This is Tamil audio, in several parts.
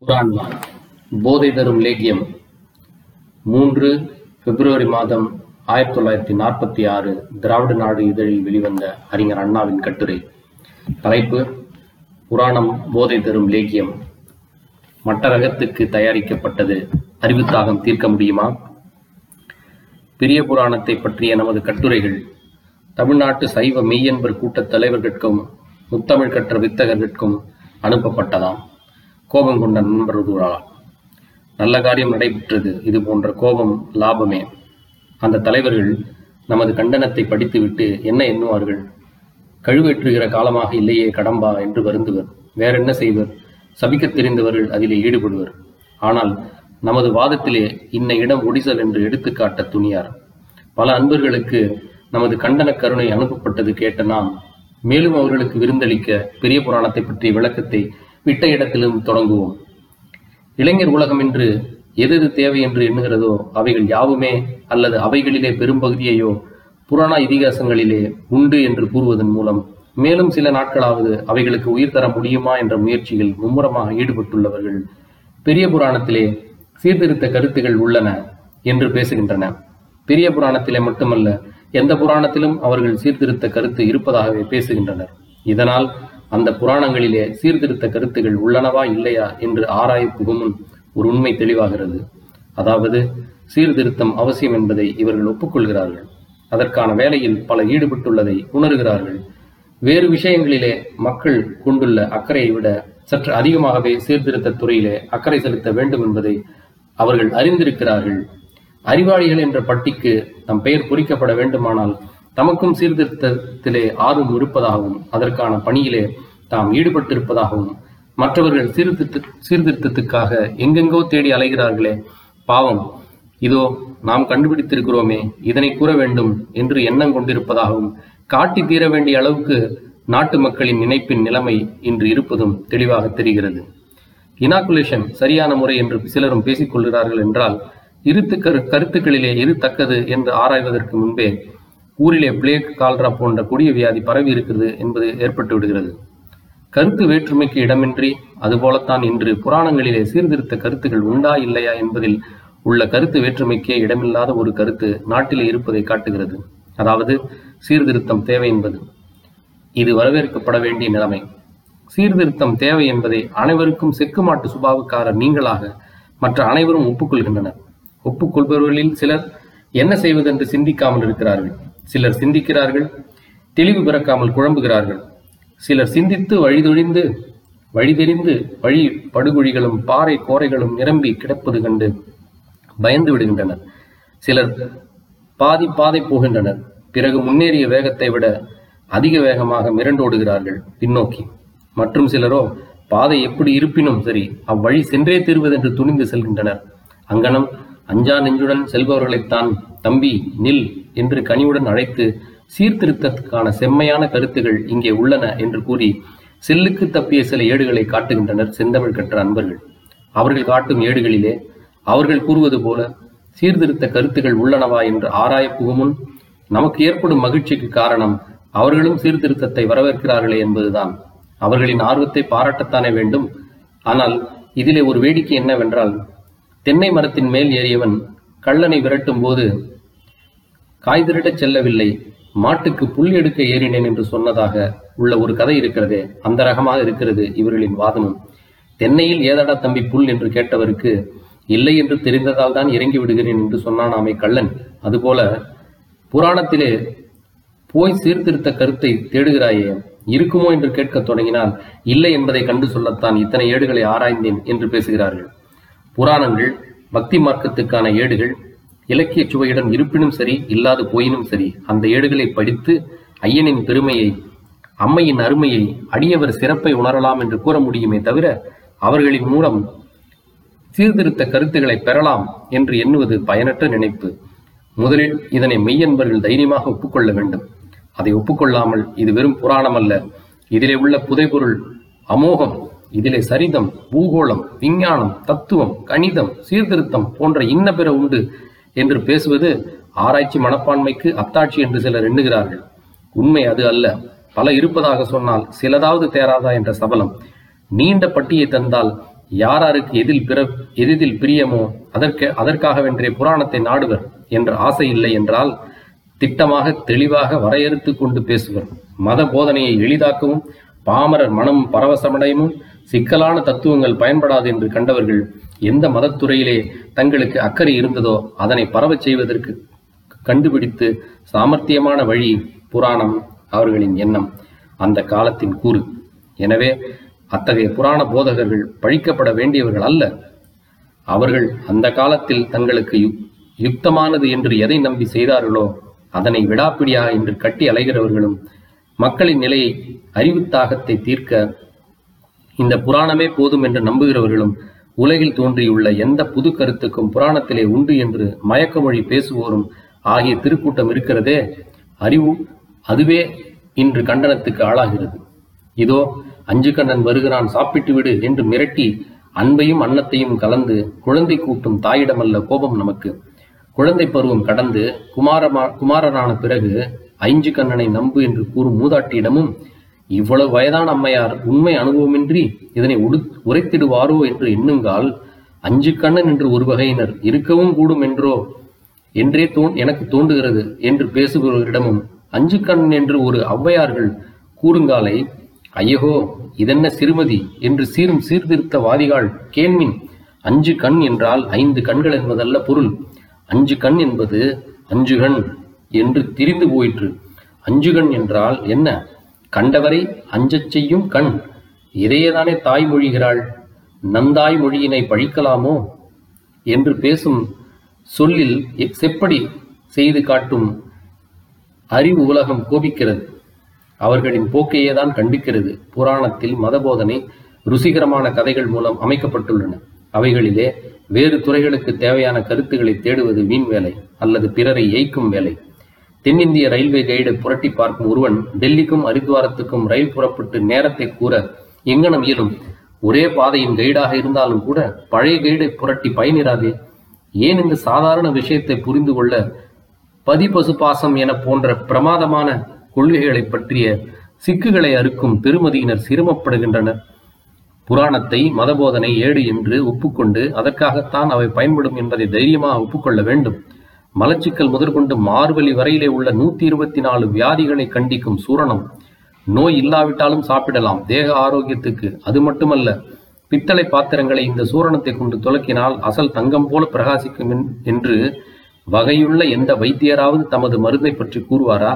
புராண்மா. போதை தரும் லேகியம். மூன்று பிப்ரவரி மாதம் ஆயிரத்தி தொள்ளாயிரத்தி நாற்பத்தி ஆறு திராவிட நாடு இதழில் வெளிவந்த அறிஞர் அண்ணாவின் கட்டுரை. தலைப்பு புராணம் போதை தரும் லேகியம். மற்ற ரகத்துக்கு தயாரிக்கப்பட்டது அறிவுத்தாகம் தீர்க்க முடியுமா? பெரிய புராணத்தை பற்றிய நமது கட்டுரைகள் தமிழ்நாட்டு சைவ மெய்யன்பர் கூட்டத் தலைவர்களுக்கும் முத்தமிழ் கற்ற வித்தகர்களுக்கும் அனுப்பப்பட்டதாம். கோபம் கொண்ட நண்பர் ஒருவரால் நல்ல காரியம் நடைபெற்றது. இது போன்ற கோபம் லாபமே. அந்த தலைவர்கள் நமது கண்டனத்தை படித்துவிட்டு என்ன எண்ணுவார்கள்? கழுவேற்றுகிற காலமாக இல்லையே கடம்பா என்று வருந்துவர். வேறென்ன செய்வர்? சபிக்கத் தெரிந்தவர்கள் அதிலே ஈடுபடுவர். ஆனால் நமது வாதத்திலே இன்ன இடம் ஒடிசல் என்று எடுத்துக்காட்ட துணியார். பல அன்பர்களுக்கு நமது கண்டன கருணை அனுப்பப்பட்டது கேட்ட நாம் மேலும் அவர்களுக்கு விருந்தளிக்க பெரிய புராணத்தை பற்றிய விளக்கத்தை விட்ட இடத்திலும் தொடங்குவோம். இளைஞர் உலகம் என்று எது எது தேவை என்று எண்ணுகிறதோ அவைகள் யாவுமே அல்லது அவைகளிலே பெரும்பகுதியையோ புராண இதிகாசங்களிலே உண்டு என்று கூறுவதன் மூலம். மேலும் சில நாட்களாவது அவைகளுக்கு உயிர் தர முடியுமா என்ற முயற்சியில் மும்முரமாக ஈடுபட்டுள்ளவர்கள் பெரிய புராணத்திலே சீர்திருத்த கருத்துகள் உள்ளன என்று பேசுகின்றன. பெரிய புராணத்திலே மட்டுமல்ல எந்த புராணத்திலும் அவர்கள் சீர்திருத்த கருத்து இருப்பதாகவே பேசுகின்றனர். இதனால் அந்த புராணங்களிலே சீர்திருத்த கருத்துகள் உள்ளனவா இல்லையா என்று ஆராய புகுமுன் ஒரு உண்மை தெளிவாகிறது. அதாவது சீர்திருத்தம் அவசியம் என்பதை இவர்கள் ஒப்புக்கொள்கிறார்கள். அதற்கான வேலையில் பல ஈடுபட்டுள்ளதை உணர்கிறார்கள். வேறு விஷயங்களிலே மக்கள் கொண்டுள்ள அக்கறையை விட சற்று அதிகமாகவே சீர்திருத்த துறையிலே அக்கறை செலுத்த வேண்டும் என்பதை அவர்கள் அறிந்திருக்கிறார்கள். அறிவாளிகள் என்ற பட்டிக்கு தம் பெயர் பொறிக்கப்பட வேண்டுமானால் தமக்கும் சீர்திருத்தத்திலே ஆர்வம் இருப்பதாகவும் அதற்கான பணியிலே தாம் ஈடுபட்டிருப்பதாகவும் மற்றவர்கள் சீர்திருத்த சீர்திருத்தத்துக்காக எங்கெங்கோ தேடி அலைகிறார்களே பாவம். இதோ நாம் கண்டுபிடித்திருக்கிறோமே இதனை கூற வேண்டும் என்று எண்ணம் கொண்டிருப்பதாகவும் காட்டி தீர வேண்டிய அளவுக்கு நாட்டு மக்களின் நினைப்பின் நிலைமை இன்று இருப்பதும் தெளிவாக தெரிகிறது. இனாகுலேஷன் சரியான முறை என்று சிலரும் பேசிக்கொள்கிறார்கள் என்றால் இரு கரு கருத்துக்களிலே எது தக்கது என்று ஆராய்வதற்கு முன்பே ஊரிலே பிளேக் கால்ரா போன்ற கொடிய வியாதி பரவி இருக்கிறது என்பது ஏற்பட்டு விடுகிறது. கருத்து வேற்றுமைக்கு இடமின்றி அதுபோலத்தான் இன்று புராணங்களிலே சீர்திருத்த கருத்துகள் உண்டா இல்லையா என்பதில் உள்ள கருத்து வேற்றுமைக்கே இடமில்லாத ஒரு கருத்து நாட்டிலே இருப்பதை காட்டுகிறது. அதாவது சீர்திருத்தம் தேவை என்பது. இது வரவேற்கப்பட வேண்டிய நிலைமை. சீர்திருத்தம் தேவை என்பதை அனைவருக்கும் செக்குமாட்டு சுபாவுக்காரர் நீங்களாக மற்ற அனைவரும் ஒப்புக்கொள்கின்றனர். ஒப்புக்கொள்பவர்களில் சிலர் என்ன செய்வதென்று சிந்திக்காமல் இருக்கிறார்கள். சிலர் சிந்திக்கிறார்கள் தெளிவு பிறக்காமல் குழம்புகிறார்கள். சிலர் சிந்தித்து வழிதொழிந்து வழிதெறிந்து வழி படுகுழிகளும் பாறை கோரைகளும் நிரம்பி கிடப்பது கண்டு பயந்து விடுகின்றனர். சிலர் பாதி பாதை போகின்றனர். பிறகு முன்னேறிய வேகத்தை விட அதிக வேகமாக மிரண்டோடுகிறார்கள் பின்னோக்கி. மற்றும் சிலரோ பாதை எப்படி இருப்பினும் சரி அவ்வழி சென்றே தீர்வதென்று துணிந்து செல்கின்றனர். அங்கனம் அஞ்சா நெஞ்சுடன் செல்பவர்களைத்தான் தம்பி நில் என்று கனிவுடன் அழைத்து சீர்திருத்தத்துக்கான செம்மையான கருத்துகள் இங்கே உள்ளன என்று கூறி செல்லுக்கு தப்பிய சில ஏடுகளை காட்டுகின்றனர் செந்தமிழ் கற்ற அன்பர்கள். அவர்கள் காட்டும் ஏடுகளிலே அவர்கள் கூறுவது போல சீர்திருத்த கருத்துகள் உள்ளனவா என்று ஆராய புகுமுன் நமக்கு ஏற்படும் மகிழ்ச்சிக்கு காரணம் அவர்களும் சீர்திருத்தத்தை வரவேற்கிறார்களே என்பதுதான். அவர்களின் ஆர்வத்தை பாராட்டத்தானே வேண்டும். ஆனால் இதிலே ஒரு வேடிக்கை என்னவென்றால் தென்னை மரத்தின் மேல் ஏறியவன் கள்ளனை விரட்டும் போது காய் திருடச் செல்லவில்லை. மாட்டுக்கு புல் எடுக்க ஏறினேன் என்று சொன்னதாக உள்ள ஒரு கதை இருக்கிறதே அந்த ரகமாக இருக்கிறது இவர்களின் வாதமும். தென்னையில் ஏதடா தம்பி புல் என்று கேட்டவருக்கு இல்லை என்று தெரிந்ததால் தான் இறங்கி விடுகிறேன் என்று சொன்னானாமே கள்ளன். அதுபோல புராணத்திலே போய் சீர்திருத்த கருத்தை தேடுகிறாயே இருக்குமோ என்று கேட்கத் தொடங்கினால் இல்லை என்பதை கண்டு சொல்லத்தான் இத்தனை ஏடுகளை ஆராய்ந்தேன் என்று பேசுகிறார்கள். புராணங்கள் பக்தி மார்க்கத்துக்கான ஏடுகள் இலக்கிய சுவையுடன் இருப்பினும் சரி இல்லாது போயினும் சரி அந்த ஏடுகளை படித்து ஐயனின் பெருமையை அம்மையின் அருமையை அடியவர் சிறப்பை உணரலாம் என்று கூற முடியுமே தவிர அவர்களின் மூலம் சீர்திருத்த கருத்துக்களை பெறலாம் என்று எண்ணுவது பயனற்ற நினைப்பு. முதலில் இதனை மெய்யன்பர்கள் தைரியமாக ஒப்புக்கொள்ள வேண்டும். அதை ஒப்புக்கொள்ளாமல் இது வெறும் புராணம் அல்ல இதிலே உள்ள புதைபொருள் அமோகம் இதிலே சரிதம் பூகோளம் விஞ்ஞானம் தத்துவம் கணிதம் சீர்திருத்தம் போன்ற இன்ன பிற உண்டு. என்று பேசுவது ஆராய்ச்சி மனப்பான்மைக்கு அத்தாட்சி என்று சிலர் எண்ணுகிறார்கள். உண்மை அது அல்ல. பல இருப்பதாக சொன்னால் சிலதாவது தேராதா என்ற சபலம். நீண்ட பட்டியை தந்தால் யாராருக்கு எதில் பிற எதிதில் பிரியமோ அதற்கு அதற்காகவென்றே புராணத்தை நாடுவர் என்ற ஆசை இல்லை என்றால் திட்டமாக தெளிவாக வரையறுத்து கொண்டு பேசுவர். மத போதனையை எளிதாக்கவும் பாமரர் மனம் பரவசமடையவும் சிக்கலான தத்துவங்கள் பயன்படாது என்று கண்டவர்கள் எந்த மதத்துறையிலே தங்களுக்கு அக்கறை இருந்ததோ அதனை பரவச் செய்வதற்கு கண்டுபிடித்து சாமர்த்தியமான வழி புராணம் அவர்களின் எண்ணம். அந்த காலத்தின் கூறு. எனவே அத்தகைய புராண போதகர்கள் பழிக்கப்பட வேண்டியவர்கள் அல்ல. அவர்கள் அந்த காலத்தில் தங்களுக்கு யு- யுக்தமானது என்று எதை நம்பி செய்தார்களோ அதனை விடாப்பிடியா என்று கட்டி அலைகிறவர்களும் மக்களின் நிலையை அறிவுத் தாகத்தை தீர்க்க இந்த புராணமே போதும் என்று நம்புகிறவர்களும் உலகில் தோன்றியுள்ள எந்த புது கருத்துக்கும் புராணத்திலே உண்டு என்று மயக்க மொழி பேசுவோரும் ஆகிய திருக்கூட்டம் இருக்கிறதே அறிவு அதுவே இன்று கண்டனத்துக்கு ஆளாகிறது. இதோ அஞ்சு கண்ணன் வருகிறான் சாப்பிட்டு விடு என்று மிரட்டி அன்பையும் அன்னத்தையும் கலந்து குழந்தை கூட்டும் தாயிடமல்ல கோபம் நமக்கு. குழந்தை பருவம் கடந்து குமாரமா குமாரனான பிறகு ஐஞ்சு கண்ணனை நம்பு என்று கூறும் மூதாட்டியிடமும் இவ்வளவு வயதான அம்மையார் உண்மை அனுபவமின்றி இதனை உடு உரைத்திடுவாரோ என்று எண்ணுங்கால் அஞ்சு கண்ணன் என்று ஒரு வகையினர் இருக்கவும் கூடும் என்றோ என்றே தோன் எனக்கு தோன்றுகிறது என்று பேசுபவர்களிடமும் அஞ்சு கண்ணன் என்று ஒரு ஔவையார்கள் கூறுங்காலை ஐயகோ இதென்ன சிறுமதி என்று சீரும் சீர்திருத்தவாதிகள் கேண்மின் அஞ்சு கண் என்றால் ஐந்து கண்கள் என்பதல்ல பொருள். அஞ்சு கண் என்பது அஞ்சு கண் என்று திரிந்து போயிற்று. அஞ்சு கண் என்றால் என்ன? கண்டவரை அஞ்சச் செய்யும் கண் இதையேதானே தாய் மொழிகிறாள்? நந்தாய் மொழியினை பழிக்கலாமோ? என்று பேசும் சொல்லில் செப்படி செய்து காட்டும் அறிவு உலகம் கோபிக்கிறது. அவர்களின் போக்கையே தான் கண்டிக்கிறது. புராணத்தில் மதபோதனை ருசிகரமான கதைகள் மூலம் அமைக்கப்பட்டுள்ளன. அவைகளிலே வேறு துறைகளுக்கு தேவையான கருத்துக்களை தேடுவது வீண் வேலை அல்லது பிறரை ஏய்க்கும் வேலை. தென்னிந்திய ரயில்வே கைடை புரட்டி பார்க்கும் ஒருவன் டெல்லிக்கும் ஹரித்வாரத்துக்கும் ரயில் புறப்பட்டு நேரத்தை கூற எங்கனம் இயலும் ஒரே பாதையின் கைடாக இருந்தாலும் கூட பழைய கைடை புரட்டி பயனிராதே ஏன் இந்த சாதாரண விஷயத்தை புரிந்து கொள்ள பதிபசு பாசம் என போன்ற பிரமாதமான கொள்கைகளை பற்றிய சிக்குகளை அறுக்கும் பெருமதியினர் சிரமப்படுகின்றனர். புராணத்தை மதபோதனை ஏடு என்று ஒப்புக்கொண்டு அதற்காகத்தான் அவை பயன்படும் என்பதை தைரியமாக ஒப்புக்கொள்ள வேண்டும். மலச்சிக்கல் முதற்கொண்டு மார்வலி வரையிலே உள்ள நூத்தி இருபத்தி நாலு வியாதிகளை கண்டிக்கும் சூரணம். நோய் இல்லாவிட்டாலும் சாப்பிடலாம். தேக ஆரோக்கியத்துக்கு அது மட்டுமல்ல பித்தளை பாத்திரங்களை இந்த சூரணத்தை கொண்டு துலக்கினால் அசல் தங்கம் போல பிரகாசிக்கும் என்று வகையுள்ள எந்த வைத்தியராவது தமது மருந்தை பற்றி கூறுவாரா?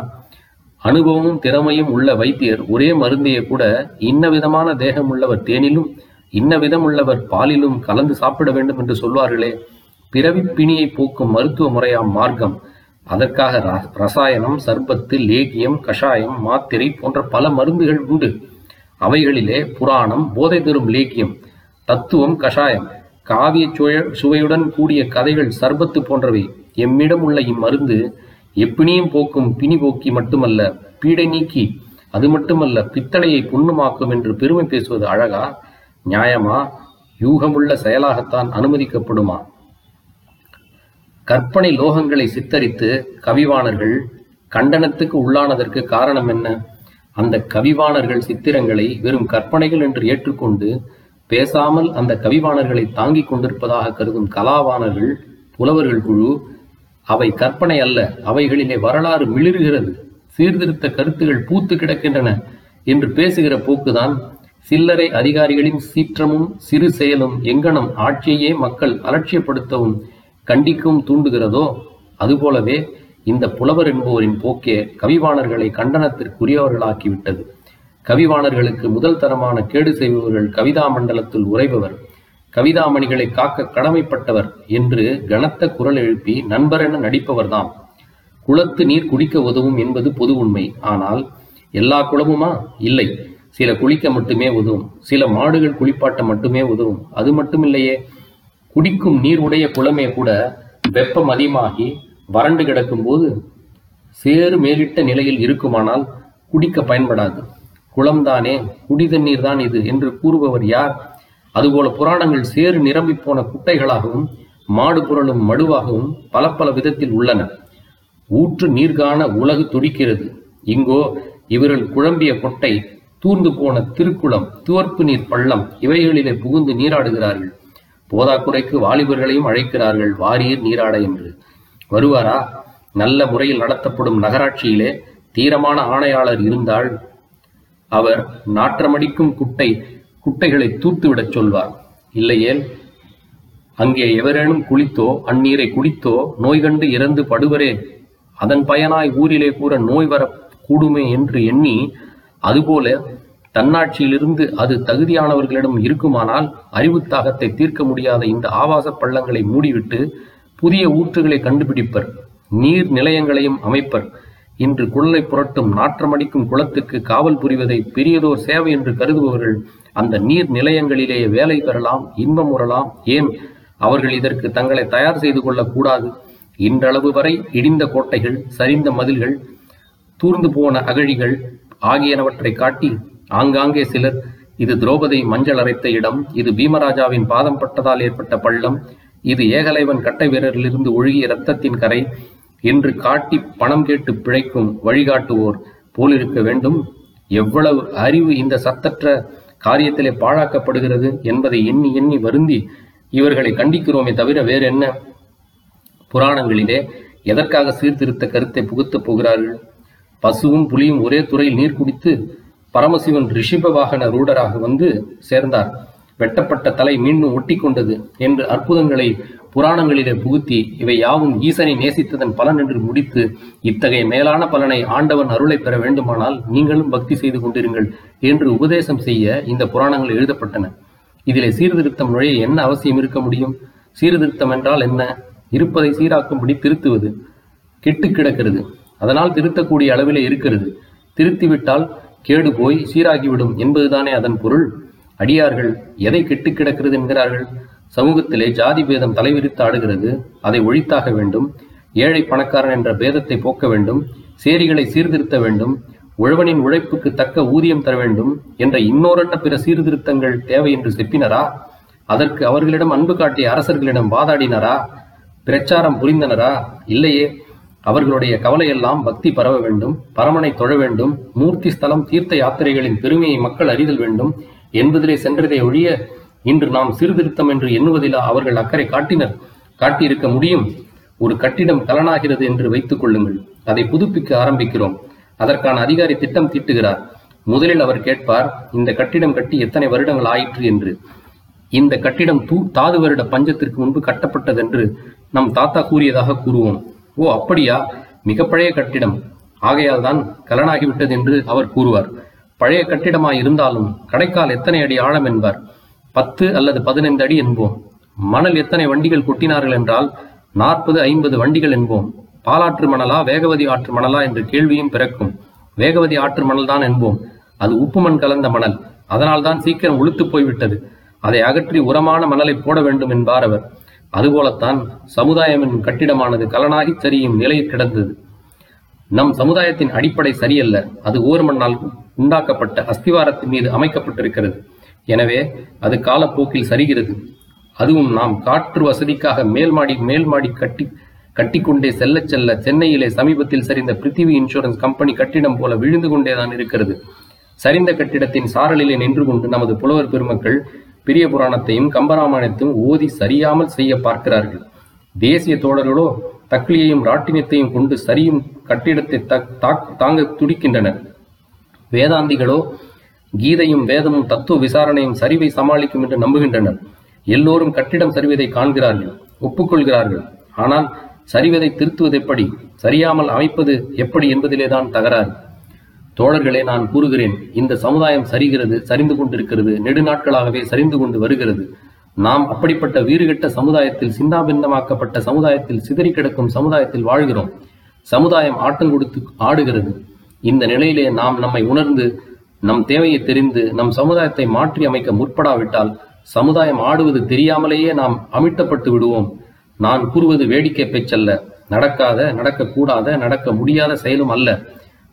அனுபவமும் திறமையும் உள்ள வைத்தியர் ஒரே மருந்தையே கூட இன்ன விதமான தேகம் உள்ளவர் தேனிலும் இன்ன விதம் உள்ளவர் பாலிலும் கலந்து சாப்பிட வேண்டும் என்று சொல்வார்களே. பிறவிப் பிணியை போக்கும் மருத்துவ முறையாம் மார்க்கம். அதற்காக ரசாயனம் சர்பத்து லேகியம் கஷாயம் மாத்திரை போன்ற பல மருந்துகள் உண்டு. அவைகளிலே புராணம் போதை தரும் லேக்கியம் தத்துவம் கஷாயம் காவிய சுவையுடன் கூடிய கதைகள் சர்பத்து போன்றவை எம்மிடம் உள்ள இம்மருந்து எப்பினியும் போக்கும் பிணி போக்கி மட்டுமல்ல பீடை நீக்கி அது மட்டுமல்ல பித்தளையை புண்ணுமாக்கும் என்று பெருமை பேசுவது அழகா? நியாயமா? யூகமுள்ள செயலாகத்தான் அனுமதிக்கப்படுமா? கற்பனை லோகங்களை சித்தரித்து கவிவாணர்கள் கண்டனத்துக்கு உள்ளானதற்கு காரணம் என்ன? அந்த கவிவாணர்கள் சித்திரங்களை வெறும் கற்பனைகள் என்று ஏற்றுக்கொண்டு பேசாமல் அந்த கவிவாணர்களை தாங்கிக் கொண்டிருப்பதாக கருதும் கலாவாணர்கள் புலவர்கள் குழு அவை கற்பனை அல்ல அவைகளிலே வரலாறு மிளிர்கிறது. சீர்திருத்த கருத்துகள் பூத்து கிடக்கின்றன என்று பேசுகிற போக்குதான் சில்லறை அதிகாரிகளின் சீற்றமும் சிறு செயலும் எங்கனம் ஆட்சியையே மக்கள் அலட்சியப்படுத்தவும் கண்டிக்கும் தூண்டுகிறதோ? அதுபோலவே இந்த புலவர் என்போரின் போக்கே கவிவாணர்களை கண்டனத்திற்குரியவர்களாக்கிவிட்டது. கவிவாணர்களுக்கு முதல் தரமான கேடு செய்பவர்கள் கவிதா மண்டலத்தில் உறைபவர். கவிதாமணிகளை காக்க கடமைப்பட்டவர் என்று கனத்த குரல் எழுப்பி நண்பர் என நடிப்பவர்தாம். குளத்து நீர் குடிக்க உதவும் என்பது பொது உண்மை. ஆனால் எல்லா குளமுமா? இல்லை. சில குளிக்க மட்டுமே உதவும். சில மாடுகள் குளிப்பாட்ட மட்டுமே உதவும். அது மட்டுமில்லையே. குடிக்கும் நீர் உடைய குளமே கூட வெப்பம் அதிகமாகி வறண்டு கிடக்கும்போது சேறு மேலிட்ட நிலையில் இருக்குமானால் குடிக்க பயன்படாது. குளம்தானே குடி தண்ணீர் தான் இது என்று கூறுபவர் யார்? அதுபோல புராணங்கள் சேறு நிரம்பி போன குட்டைகளாகவும் மாடு புரளும் மடுவாகவும் பல பல விதத்தில் உள்ளன. ஊற்று நீர்காண உலகு துடிக்கிறது. இங்கோ இவர்கள் குழம்பிய கொட்டை தூர்ந்து போன திருக்குளம் துவர்ப்பு நீர் பள்ளம் இவைகளிலே புகுந்து நீராடுகிறார்கள். போதாக்குறைக்கு வாலிபர்களையும் அழைக்கிறார்கள் வாரியர் நீராட என்று. வருவாரா? நல்ல முறையில் நடத்தப்படும் நகராட்சியிலே தீரமான ஆணையாளர் இருந்தால் அவர் நாற்றமடிக்கும் குட்டை குட்டைகளை தூர்த்துவிடச் சொல்வார். இல்லையேல் அங்கே எவரேனும் குளித்தோ அந்நீரை குடித்தோ நோய் கண்டு இறந்து படுவரே அதன் பயனாய் ஊரிலே கூற நோய் வர கூடுமே என்று எண்ணி அதுபோல தன்னாட்சியிலிருந்து அது தகுதியானவர்களிடம் இருக்குமானால் அறிவுத் தாகத்தை தீர்க்க முடியாத இந்த ஆவாச பள்ளங்களை மூடிவிட்டு புதிய ஊற்றுகளை கண்டுபிடிப்பர் நீர் நிலையங்களையும் அமைப்பர். இன்று குழலை புரட்டும் நாற்றமடிக்கும் குளத்துக்கு காவல் புரிவதை பெரியதோர் சேவை என்று கருதுபவர்கள் அந்த நீர் நிலையங்களிலேயே வேலை பெறலாம் இன்பம் உறலாம். ஏன்? அவர்கள் இதற்கு தங்களை தயார் செய்து கொள்ளக் கூடாது. இன்றளவு வரை இடிந்த கோட்டைகள் சரிந்த மதில்கள் தூர்ந்து போன அகழிகள் ஆகியனவற்றை காட்டி ஆங்காங்கே சிலர் இது திரௌபதி மஞ்சள் அரைத்த இடம் இது பீமராஜாவின் பாதம் பட்டதால் ஏற்பட்ட பள்ளம் இது ஏகலைவன் கட்டை வீரரிலிருந்து ஒழுகிய இரத்தத்தின் கரை என்று காட்டி பணம் கேட்டு பிழைக்கும் வழிகாட்டுவோர் போலிருக்க வேண்டும். எவ்வளவு அறிவு இந்த சத்தற்ற காரியத்திலே பாழாக்கப்படுகிறது என்பதை எண்ணி எண்ணி வருந்தி இவர்களை கண்டிக்கிறோமே தவிர வேறு என்ன புராணங்களிலே எதற்காக சீர்திருத்த கருத்தை புகுத்தப் போகிறார்கள்? பசுவும் புலியும் ஒரே துறையில் நீர் குடித்து பரமசிவன் ரிஷிப வாகன ரூடராக வந்து சேர்ந்தார். வெட்டப்பட்ட தலை மீண்டும் ஒட்டி கொண்டது என்று அற்புதங்களை புராணங்களிலே புகுத்தி இவை யாவும் ஈசனை நேசித்ததன் பலன் என்று முடித்து இத்தகைய மேலான பலனை ஆண்டவன் அருளை பெற வேண்டுமானால் நீங்களும் பக்தி செய்து கொண்டிருங்கள் என்று உபதேசம் செய்ய இந்த புராணங்கள் எழுதப்பட்டன. இதிலே சீர்திருத்தம் நுழைய என்ன அவசியம் இருக்க முடியும்? சீர்திருத்தம் என்றால் என்ன? இருப்பதை சீராக்கும்படி திருத்துவது கெட்டு கிடக்கிறது. அதனால் திருத்தக்கூடிய அளவிலே இருக்கிறது. திருத்திவிட்டால் கேடு போய் சீராகிவிடும் என்பதுதானே அதன் பொருள்? அடியார்கள் எதை கெட்டு கிடக்கிறது என்கிறார்கள்? சமூகத்திலே ஜாதி பேதம் தலைவிரித்து ஆடுகிறது அதை ஒழித்தாக வேண்டும். ஏழை பணக்காரன் என்ற பேதத்தை போக்க வேண்டும். சேரிகளை சீர்திருத்த வேண்டும். உழவனின் உழைப்புக்கு தக்க ஊதியம் தர வேண்டும் என்ற இன்னோரன்ன பிற சீர்திருத்தங்கள் தேவை என்று செப்பினரா? அதற்கு அவர்களிடம் அன்பு காட்டிய அரசர்களிடம் வாதாடினரா? பிரச்சாரம் புரிந்தனரா? இல்லையே. அவர்களுடைய கவலையெல்லாம் பக்தி பரவ வேண்டும் பரமனை தொழ வேண்டும் மூர்த்தி ஸ்தலம் தீர்த்த யாத்திரைகளின் பெருமையை மக்கள் அறிதல் வேண்டும் என்பதிலே சென்றதை ஒழிய இன்று நாம் சீர்திருத்தம் என்று எண்ணுவதில் அவர்கள் அக்கறை காட்டினர். காட்டியிருக்க முடியும் ஒரு கட்டிடம் கலனாகிறது என்று வைத்துக் கொள்ளுங்கள். அதை புதுப்பிக்க ஆரம்பிக்கிறோம். அதற்கான அதிகாரி திட்டம் தீட்டுகிறார். முதலில் அவர் கேட்பார் இந்த கட்டிடம் கட்டி எத்தனை வருடங்கள் ஆயிற்று என்று. இந்த கட்டிடம் தூ தாது வருட பஞ்சத்திற்கு முன்பு கட்டப்பட்டதென்று நம் தாத்தா கூறியதாக கூறுவோம். ஓ அப்படியா? மிக பழைய கட்டிடம். ஆகையால் தான் கலனாகிவிட்டது என்று அவர் கூறுவார். பழைய கட்டிடமாய் இருந்தாலும் கடைக்கால் எத்தனை அடி ஆழம் என்பார். பத்து அல்லது பதினைந்து அடி என்போம். மணல் எத்தனை வண்டிகள் கொட்டினார்கள் என்றால் நாற்பது ஐம்பது வண்டிகள் என்போம். பாலாற்று மணலா வேகவதி ஆற்று மணலா என்ற கேள்வியும் பிறக்கும். வேகவதி ஆற்று மணல் தான் என்போம். அது உப்பு மண் கலந்த மணல். அதனால்தான் சீக்கிரம் உளுத்து போய்விட்டது. அதை அகற்றி உரமான மணலை போட வேண்டும் என்பார் அவர். அதுபோலத்தான் சமுதாயம் என்னும் கட்டிடமானது கலனாகி சரியும் நிலையில் கிடந்தது. நம் சமுதாயத்தின் அடிப்படை சரியல்ல அது ஓர் மண்ணால் உண்டாக்கப்பட்ட அஸ்திவாரத்தின் மீது அமைக்கப்பட்டிருக்கிறது. எனவே அது காலப்போக்கில் சரிகிறது. அதுவும் நாம் காற்று வசதிக்காக மேல்மாடி மேல்மாடி கட்டி கட்டிக்கொண்டே செல்ல செல்ல சென்னையிலே சமீபத்தில் சரிந்த பிருத்திவி இன்சூரன்ஸ் கம்பெனி கட்டிடம் போல விழுந்து கொண்டேதான் இருக்கிறது. சரிந்த கட்டிடத்தின் சாரலிலே நின்று கொண்டு நமது புலவர் பெருமக்கள் பெரிய புராணத்தையும் கம்பராமாயணத்தையும் ஓதி சரியாமல் செய்ய பார்க்கிறார்கள். தேசிய தோழர்களோ தக்லியையும் ராட்டினத்தையும் கொண்டு சரியும் கட்டிடத்தை தக்- தாங்க துடிக்கின்றனர். வேதாந்திகளோ கீதையும் வேதமும் தத்துவ விசாரணையும் சரிவை சமாளிக்கும் என்று நம்புகின்றனர். எல்லோரும் கட்டிடம் சரிவதை காண்கிறார்கள் ஒப்புக்கொள்கிறார்கள். ஆனால் சரிவதை திருத்துவது எப்படி? சரியாமல் அமைப்பது எப்படி என்பதிலேதான் தகராறு. தோழர்களே நான் கூறுகிறேன் இந்த சமுதாயம் சரிகிறது சரிந்து கொண்டிருக்கிறது நெடுநாட்களாகவே சரிந்து கொண்டு வருகிறது. நாம் அப்படிப்பட்ட வீறுகெட்ட சமுதாயத்தில் சிந்தாபிந்தமாக்கப்பட்ட சமுதாயத்தில் சிதறி கிடக்கும் சமுதாயத்தில் வாழ்கிறோம். சமுதாயம் ஆட்டம் கொடுத்து ஆடுகிறது. இந்த நிலையிலே நாம் நம்மை உணர்ந்து நம் தேவையை தெரிந்து நம் சமுதாயத்தை மாற்றி அமைக்க முற்படாவிட்டால் சமுதாயம் ஆடுவது தெரியாமலேயே நாம் அமிட்டப்பட்டு விடுவோம். நான் கூறுவது வேடிக்கை பேச்சல்ல. நடக்காத நடக்கக்கூடாத நடக்க முடியாத செயலும் அல்ல.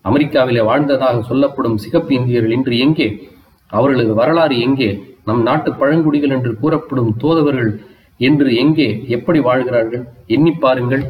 அமெரிக்காவிலே வாழ்ந்ததாக சொல்லப்படும் சிகப்பு இந்தியர்கள் இன்று எங்கே? அவர்களது வரலாறு எங்கே? நம் நாட்டு பழங்குடிகள் என்று கூறப்படும் தோதவர்கள் என்று எங்கே? எப்படி வாழ்கிறார்கள்? எண்ணிப் பாருங்கள்.